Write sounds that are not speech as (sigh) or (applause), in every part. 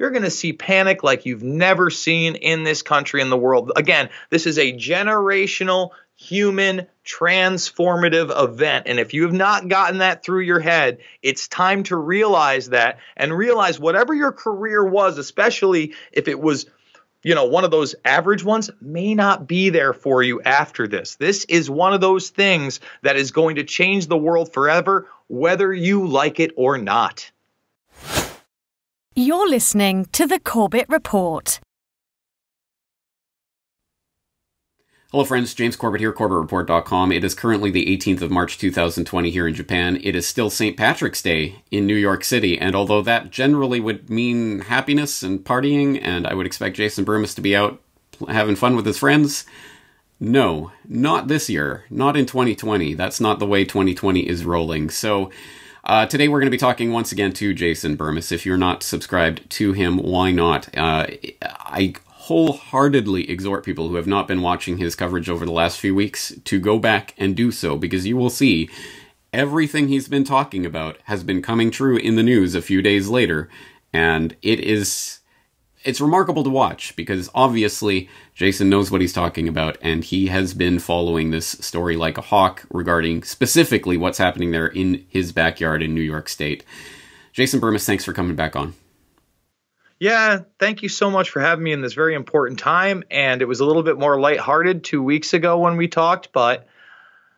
you're going to see panic like you've never seen in this country and the world. Again, this is a generational human transformative event. And if you have not gotten that through your head, it's time to realize that and realize whatever your career was, especially if it was you know, one of those average ones may not be there for you after this. This is one of those things that is going to change the world forever, whether you like it or not. You're listening to the Corbett Report. Hello, friends. James Corbett here, CorbettReport.com. It is currently the 18th of March 2020 here in Japan. It is still St. Patrick's Day in New York City, and although that generally would mean happiness and partying, and I would expect Jason Bermas to be out having fun with his friends, no, not this year. Not in 2020. That's not the way 2020 is rolling. So, uh, today we're going to be talking once again to Jason Bermas. If you're not subscribed to him, why not? Uh, I wholeheartedly exhort people who have not been watching his coverage over the last few weeks to go back and do so because you will see everything he's been talking about has been coming true in the news a few days later and it is it's remarkable to watch because obviously Jason knows what he's talking about and he has been following this story like a hawk regarding specifically what's happening there in his backyard in New York State. Jason Bermas, thanks for coming back on. Yeah, thank you so much for having me in this very important time. And it was a little bit more lighthearted two weeks ago when we talked, but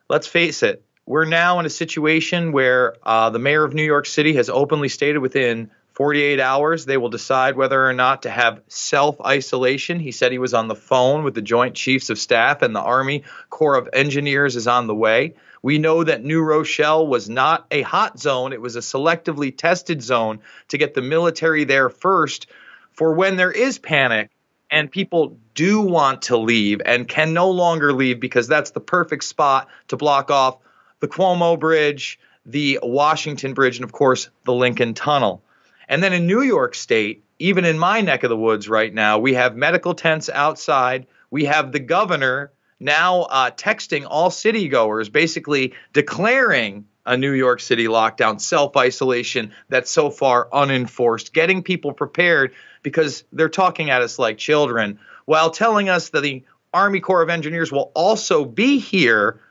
let's face it, we're now in a situation where uh, the mayor of New York City has openly stated within 48 hours they will decide whether or not to have self isolation. He said he was on the phone with the Joint Chiefs of Staff and the Army Corps of Engineers is on the way. We know that New Rochelle was not a hot zone, it was a selectively tested zone to get the military there first for when there is panic and people do want to leave and can no longer leave because that's the perfect spot to block off the Cuomo Bridge, the Washington Bridge, and of course the Lincoln Tunnel. And then in New York State, even in my neck of the woods right now, we have medical tents outside. We have the governor now uh, texting all city goers, basically declaring a New York City lockdown, self isolation that's so far unenforced, getting people prepared because they're talking at us like children while telling us that the Army Corps of Engineers will also be here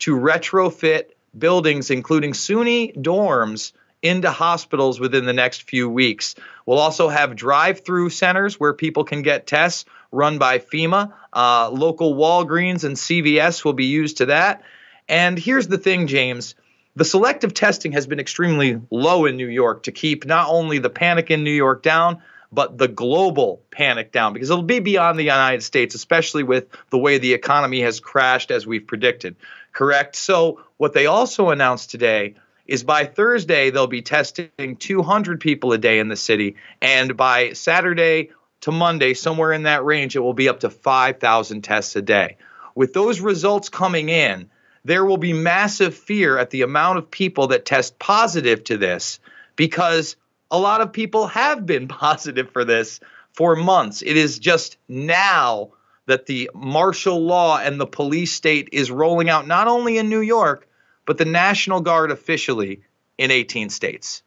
to retrofit buildings, including SUNY dorms, into hospitals within the next few weeks. We'll also have drive through centers where people can get tests run by FEMA. Uh, local Walgreens and CVS will be used to that. And here's the thing, James. The selective testing has been extremely low in New York to keep not only the panic in New York down, but the global panic down because it'll be beyond the United States, especially with the way the economy has crashed as we've predicted. Correct? So, what they also announced today is by Thursday, they'll be testing 200 people a day in the city. And by Saturday to Monday, somewhere in that range, it will be up to 5,000 tests a day. With those results coming in, there will be massive fear at the amount of people that test positive to this because a lot of people have been (laughs) positive for this for months. It is just now that the martial law and the police state is rolling out, not only in New York, but the National Guard officially in 18 states.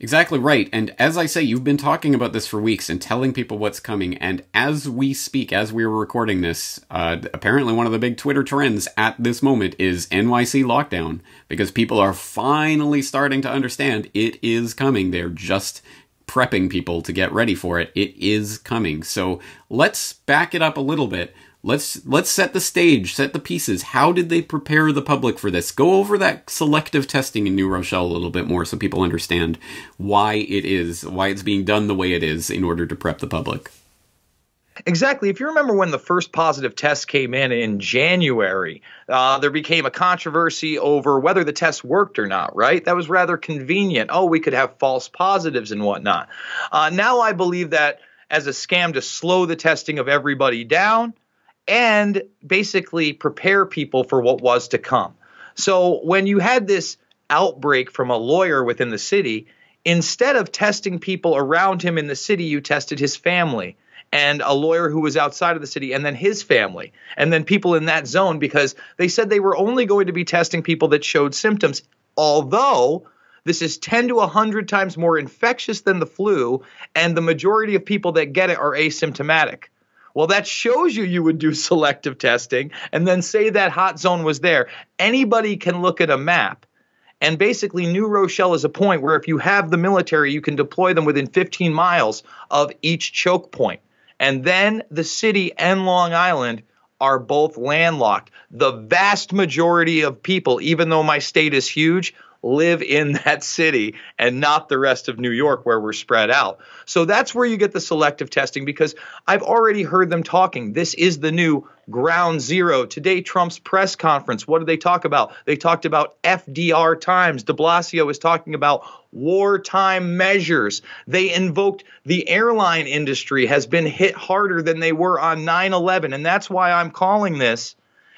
Exactly right. And as I say, you've been talking about this for weeks and telling people what's coming. And as we speak, as we were recording this, uh, apparently one of the big Twitter trends at this moment is NYC lockdown because people are finally starting to understand it is coming. They're just prepping people to get ready for it. It is coming. So let's back it up a little bit let's let's set the stage, set the pieces. How did they prepare the public for this? Go over that selective testing in New Rochelle a little bit more so people understand why it is, why it's being done the way it is in order to prep the public. Exactly. If you remember when the first positive test came in in January, uh, there became a controversy over whether the test worked or not, right? That was rather convenient. Oh, we could have false positives and whatnot. Uh, now I believe that as a scam to slow the testing of everybody down, and basically prepare people for what was to come. So when you had this outbreak from a lawyer within the city, instead of testing people around him in the city, you tested his family and a lawyer who was outside of the city and then his family and then people in that zone because they said they were only going to be testing people that showed symptoms although This is 10 to 100 times more infectious than the flu, and the majority of people that get it are asymptomatic. Well, that shows you you would do (laughs) selective testing and then say that hot zone was there. Anybody can look at a map. And basically, New Rochelle is a point where if you have the military, you can deploy them within 15 miles of each choke point. And then the city and Long Island are both landlocked. The vast majority of people, even though my state is huge, live in (laughs) that city and not the rest of New York where we're spread out. So that's where you get the selective testing because I've already heard them talking. This is the new ground zero. Today, Trump's press conference, what did they talk about? They talked about FDR times. De Blasio was talking about wartime measures. They invoked the airline industry has been hit harder than they were on 9 11. And that's why I'm calling this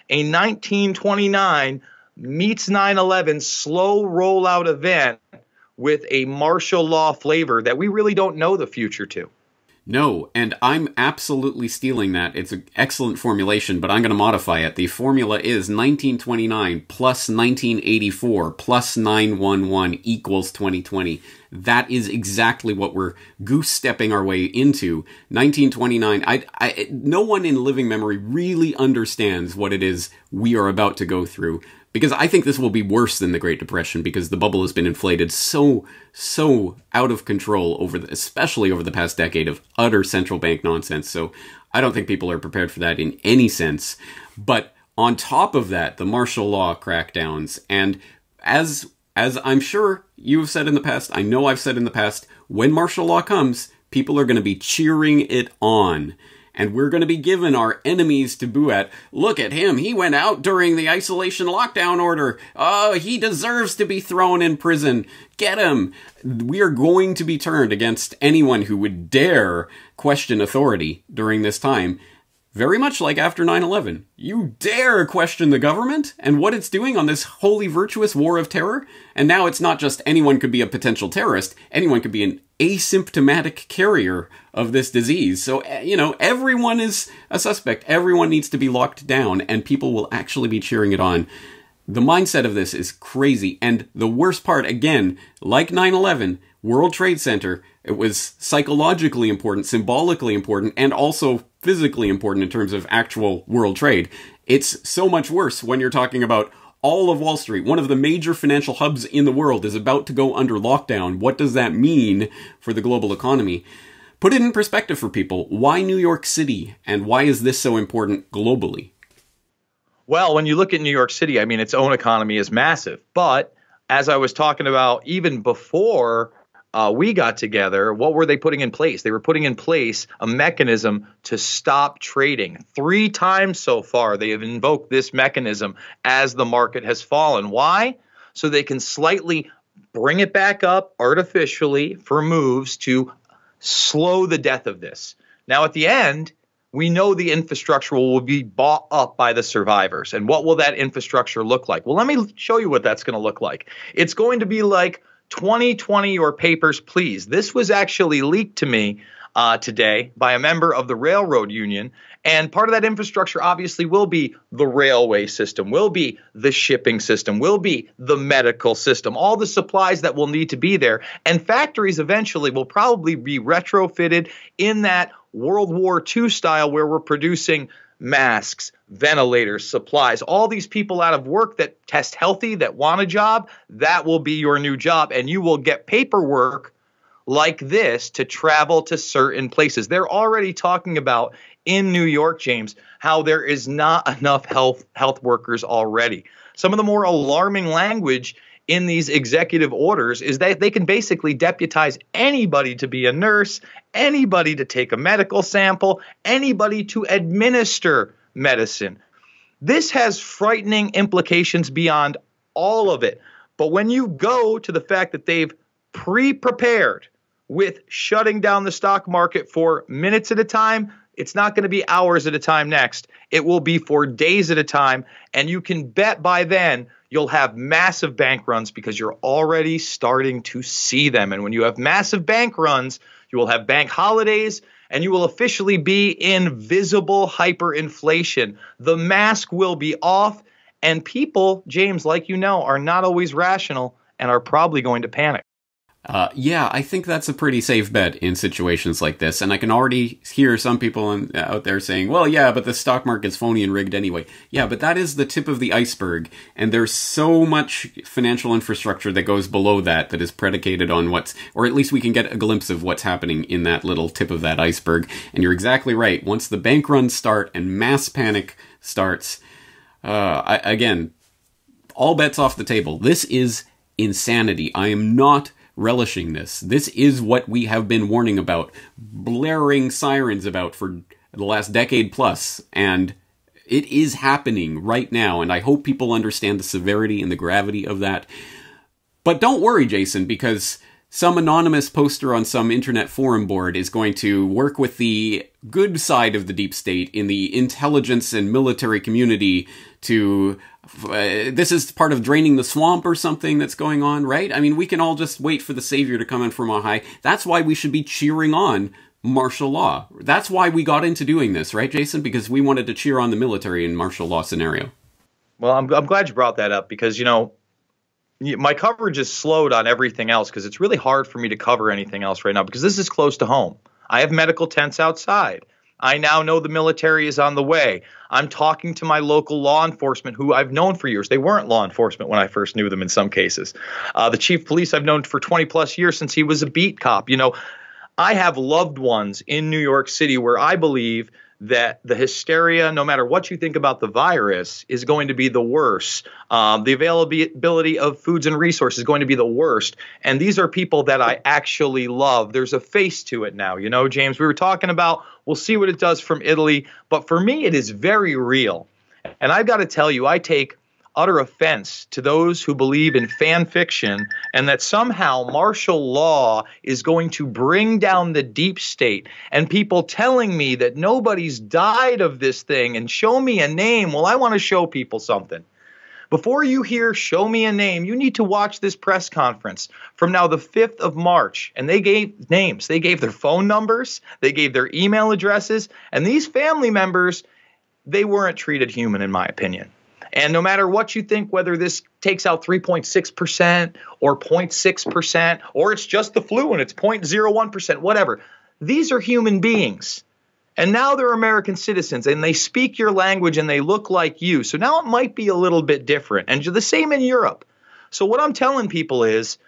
a 1929 meets 9 11 slow rollout event with a martial law flavor that we really don't know the future to. No, and I'm absolutely stealing that. It's an excellent formulation, but I'm going to modify it. The formula is 1929 plus 1984 plus 911 equals 2020. That is exactly what we're goose stepping our way into. 1929. I, I, no one in living memory really understands what it is we are about to go through because I think this will be worse than the Great Depression because the bubble has been inflated so so out of control over the, especially over the past decade of utter central bank nonsense. So I don't think people are prepared for that in any sense. But on top of that, the martial law crackdowns and as as I'm sure you've said in the past, I know I've said in the past, when martial law comes, people are going to be cheering it on and we're going to be given our enemies to boo at. Look at him. He went out during the isolation lockdown order. Oh, he deserves to be thrown in prison. Get him. We are going to be turned against anyone who would dare question authority during this time. Very much like after 9 11. You dare question the government and what it's doing on this wholly virtuous war of terror? And now it's not just anyone could be a potential terrorist, anyone could be an asymptomatic carrier of this disease. So, eh, you know, everyone is a suspect. Everyone needs to be locked down, and people will actually be cheering it on. The mindset of this is crazy. And the worst part, again, like 9 11, World Trade Center, it was psychologically important, symbolically important, and also physically important in terms of actual world trade. It's so much worse when you're talking about all of Wall Street, one of the major financial hubs in the world, is about to go under lockdown. What does that mean for the global economy? Put it in perspective for people. Why New York City, and why is this so important globally? Well, when you look at New York City, I mean, its own economy is massive. But as I was talking about, even before uh, we got together, what were they putting in place? They were putting in place a mechanism to stop trading. Three times so far, they have invoked this mechanism as the market has fallen. Why? So they can slightly bring it back up artificially for moves to slow the death of this. Now, at the end, we know the infrastructure will be bought up by the survivors. And what will that infrastructure look like? Well, let me show you what that's going to look like. It's going to be like 2020 your papers, please. This was actually leaked to me uh, today by a member of the railroad union. And part of that infrastructure obviously will be the railway system, will be the shipping system, will be the medical system, all the supplies that will need to be there. And factories eventually will probably be retrofitted in that World War II style where we're producing masks, ventilators, supplies, all these people out of work that test healthy, that want a job, that will be your new job. And you will get paperwork like this to travel to certain places. They're already talking about in New York, James, how there is not (laughs) enough health health workers already. Some of the more alarming language in these executive orders is that they can basically deputize anybody to be a nurse, anybody to take a medical sample, anybody to administer medicine. This has frightening implications beyond all of it. But when you go to the fact that they've pre prepared with shutting down the stock market for minutes at a time, it's not going to be hours at a time next. It will be for days at a time. And you can bet by then you'll have massive bank runs because you're already starting to see them. And when you have massive bank runs, you will have bank holidays and you will officially be in visible hyperinflation. The mask will be off, and people, James, like you know, are not always rational and are probably going to panic. Uh, yeah, I think that's a pretty safe bet in situations like this. And I can already hear some people in, out there saying, well, yeah, but the stock market's phony and rigged anyway. Yeah, but that is the tip of the iceberg. And there's so much financial infrastructure that goes below that that is predicated on what's, or at least we can get a glimpse of what's happening in that little tip of that iceberg. And you're exactly right. Once the bank runs start and mass panic starts, uh, I, again, all bets off the table. This is insanity. I am not relishing this. This is what we have been warning about, blaring sirens about for the last decade plus, and it is happening right now, and I hope people understand the severity and the gravity of that. But don't worry, Jason, because some anonymous poster on some internet forum board is going to work with the good side of the deep state in the intelligence and military community to uh, this is part of draining the swamp or something that's going on, right? I mean, we can all just wait for the savior to come in from on high. That's why we should be cheering on martial law. That's why we got into doing this, right, Jason? Because we wanted to cheer on the military in martial law scenario. Well, I'm, I'm glad you brought that up because, you know, my coverage is slowed on everything else because it's really hard for me to cover anything else right now because this is close to home. I have medical tents outside. I now know the military is on the way. I'm talking to my local law enforcement who I've known for years. They weren't law enforcement when I first knew them in some cases. Uh, the chief police I've known for 20 plus years since he was a beat cop. You know, I have loved ones in New York City where I believe that the hysteria, no matter what you think about the virus, is going to be the worst. Um, the availability of foods and resources is going to be the worst. And these are people that I actually love. There's a face to it now. You know, James, we were talking about, we'll see what it does from Italy. But for me, it is very real. And I've got to tell you, I take utter offense to those who believe in fan fiction and that somehow martial law is going to bring down the deep state and people telling me that nobody's died of this thing and show me a name. Well, I want to show people something. Before you hear show me a name, you need to watch this press conference from now the 5th of March. And they gave names, they gave their phone numbers, they gave their email addresses, and these family members, they weren't treated human, in my opinion. And no matter what you think, whether this takes out 3.6% or 0.6%, or it's just the flu and it's 0.01%, whatever, these are human beings. And now they're American citizens and they speak your language and they look like you. So now it might be a little bit different. And the same in Europe. So what I'm telling people is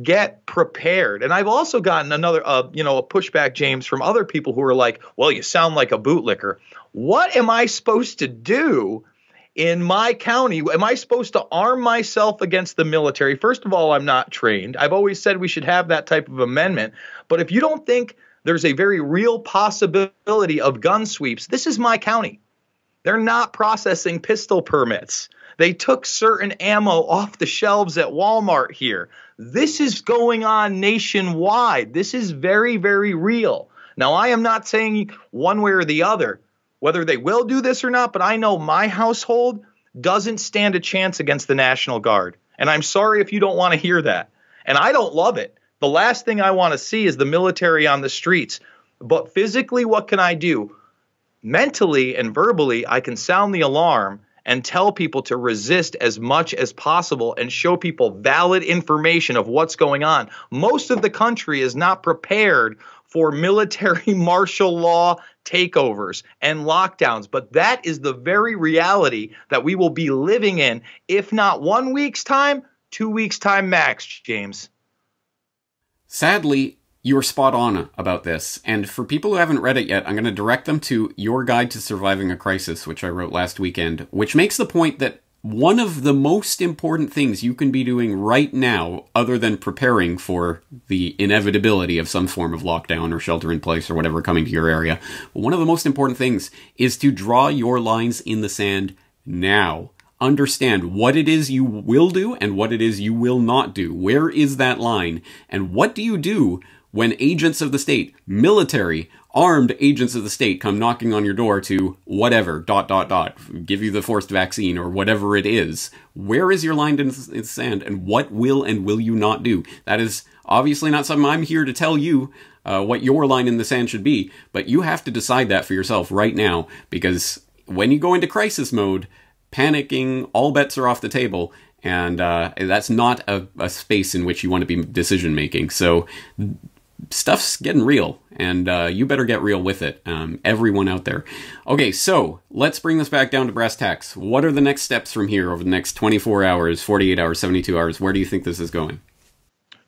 get prepared. And I've also gotten another, uh, you know, a pushback, James, from other people who are like, well, you sound like a bootlicker. What am I supposed to do in my county, am I supposed to arm myself against the military? First of all, I'm not trained. I've always said we should have that type of amendment. But if you don't think there's a very real possibility of gun sweeps, this is my county. They're not processing pistol permits. They took certain ammo off the shelves at Walmart here. This is going on nationwide. This is very, very real. Now, I am not saying one way or the other whether they will do this or not, but I know my household doesn't stand a chance against the National Guard. And I'm sorry if you don't want to hear that. And I don't love it. The last thing I want to see is the military on the streets. But physically, what can I do? Mentally and verbally, I can sound the alarm and tell people to resist as much as possible and show people valid information of what's going on. Most of the country is not prepared for military (laughs) martial law takeovers and lockdowns. But that is the very reality that we will be living in, if not one week's time, two weeks' time max, James. Sadly, you are spot on about this. And for people who haven't read it yet, I'm going to direct them to Your Guide to Surviving a Crisis, which I wrote last weekend, which makes the point that one of the most important things you can be doing right now, other than preparing for the inevitability of some form of lockdown or shelter in place or whatever coming to your area, one of the most important things is to draw your lines in the sand now. Understand what it is you will do and what it is you will not do. Where is that line? And what do you do when agents of the state, military, armed agents of the state come knocking on your door to whatever, dot, dot, dot, give you the forced vaccine or whatever it is. Where is your line in the sand and what will and will you not do? That is obviously not something I'm here to tell you uh, what your line in the sand should be, but you have to decide that for yourself right now because when you go into crisis mode, panicking, all bets are off the table, and uh, that's not a, a, space in which you want to be decision making. So stuff's getting real, and uh, you better get real with it, um, everyone out there. Okay, so let's bring this back down to brass tacks. What are the next steps from here over the next 24 hours, 48 hours, 72 hours? Where do you think this is going?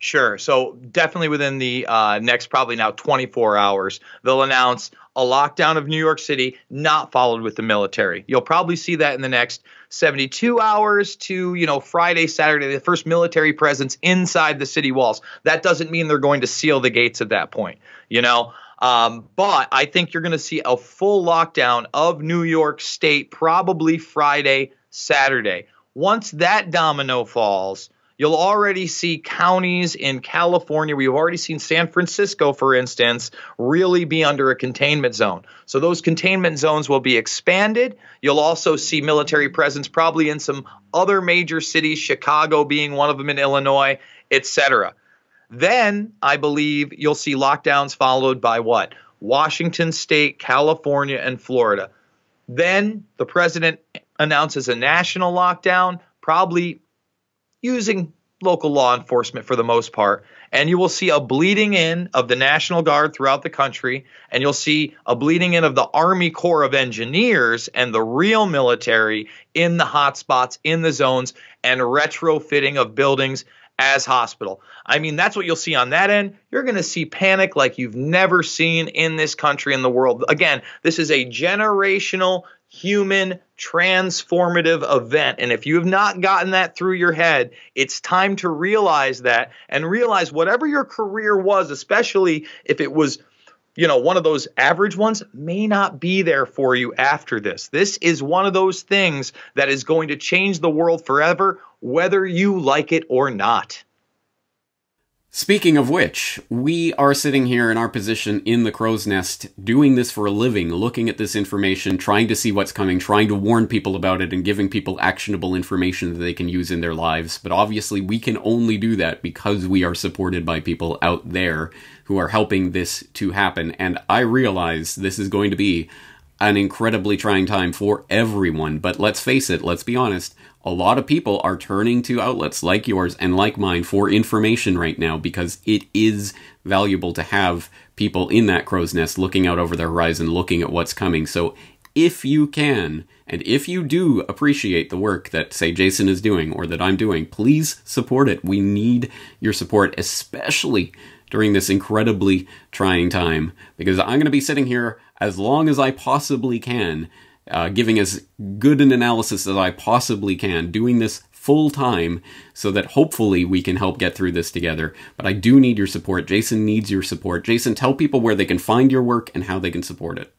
Sure. So definitely within the uh, next probably now 24 hours, they'll announce a lockdown of New York City, not followed with the military. You'll probably see that in the next 72 hours to, you know, Friday, Saturday, the first military presence inside the city walls. That doesn't mean they're going to seal the gates at that point, you know. Um, but I think you're going to see a full lockdown of New York State probably Friday, Saturday. Once that domino falls, You'll already see counties in California. We've already seen San Francisco, for instance, really be under a containment zone. So those containment zones will be expanded. You'll also see military presence probably in some other major cities, Chicago being one of them in Illinois, etc. Then I believe you'll see lockdowns followed by what? Washington State, California, and Florida. Then the president announces a national lockdown, probably using local law enforcement for the most part. And you will see a bleeding in of the National Guard throughout the country. And you'll see a bleeding in of the Army Corps of Engineers and the real military in the hotspots, in the zones, and retrofitting of buildings as hospital. I mean, that's what you'll see on that end. You're going to see panic like you've never seen in this country in the world. Again, this is a generational human transformative event. And if you have not gotten that through your head, it's time to realize that and realize whatever your career was, especially if it was you know, one of those average ones may not be there for you after this. This is one of those things that is going to change the world forever, whether you like it or not. Speaking of which, we are sitting here in our position in the crow's nest, doing this for a living, looking at this information, trying to see what's coming, trying to warn people about it, and giving people actionable information that they can use in their lives. But obviously, we can only do that because we are supported by people out there who are helping this to happen. And I realize this is going to be an incredibly trying time for everyone. But let's face it, let's be honest, a lot of people are turning to outlets like yours and like mine for information right now because it is valuable to have people in that crow's nest looking out over the horizon, looking at what's coming. So if you can, and if you do appreciate the work that, say, Jason is doing or that I'm doing, please support it. We need your support, especially during this incredibly trying time, because I'm going to be sitting here as long as I possibly can uh, giving as good an analysis as I possibly can, doing this full time so that hopefully we can help get through this together. But I do need your support. Jason needs your support. Jason, tell people where they can find your work and how they can support it.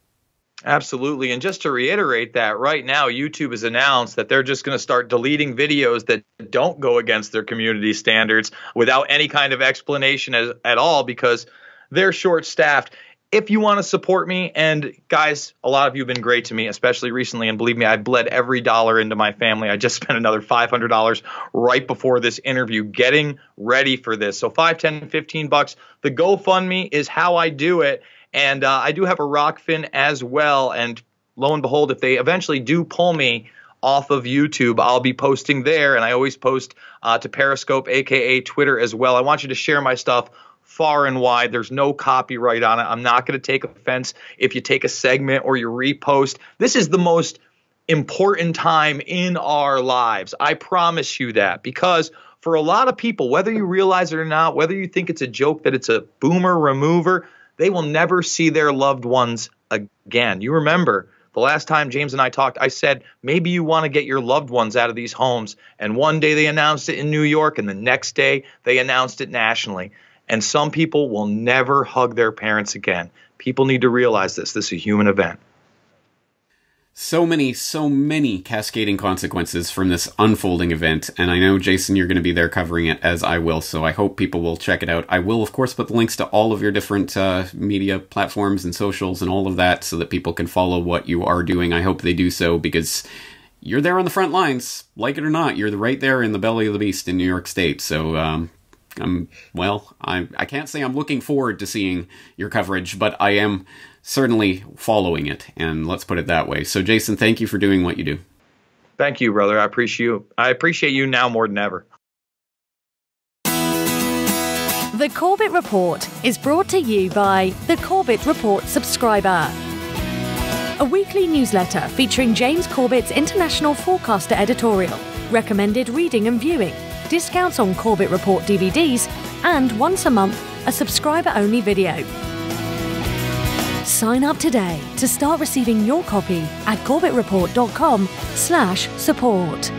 Absolutely. And just to reiterate that, right now, YouTube has announced that they're just going to start deleting videos that don't go against their community standards without any kind of explanation as, at all because they're short staffed if you want to support me, and guys, a lot of you have been great to me, especially recently, and believe me, I bled every dollar into my family. I just (laughs) spent another $500 right before this interview getting ready for this. So 5, 10, 15 bucks. The GoFundMe is how I do it. And uh, I do have a Rokfin as well. And lo and behold, if they eventually do pull me off of YouTube, I'll be posting there. And I always post uh, to Periscope, aka Twitter, as well. I want you to share my stuff far and wide. There's no copyright on it. I'm not going to take offense if you take a segment or you repost. This is the most important time in our lives. I promise you that because for a lot of people, whether you realize it or not, whether you think it's a joke that it's a boomer remover, they will never see their loved ones again. You remember the last time James and I talked, I said, maybe you want to get your loved ones out of these homes. And one day they announced it in New York, and the next day they announced it nationally. And some people will never hug their parents again. People need to realize this. This is a human event. So many, so many cascading consequences from this unfolding event. And I know, Jason, you're going to be there covering it as I will. So I hope people will check it out. I will, of course, put the links to all of your different uh, media platforms and socials and all of that so that people can follow what you are doing. I hope they do so because you're there on the front lines. Like it or not, you're right there in the belly of the beast in New York State. So um, I'm well. I I can't say I'm looking forward to seeing your coverage, but I am certainly following it, and let's put it that way. So, Jason, thank you for doing what you do. Thank you, brother. I appreciate you. I appreciate you now more than ever. The Corbett Report is brought to you by the Corbett Report subscriber. A weekly newsletter featuring James Corbett's International Forecaster editorial, recommended reading and viewing, discounts on Corbett Report DVDs, and once a month, a subscriber only video. Sign up today to start receiving your copy at corbettreport.com slash support.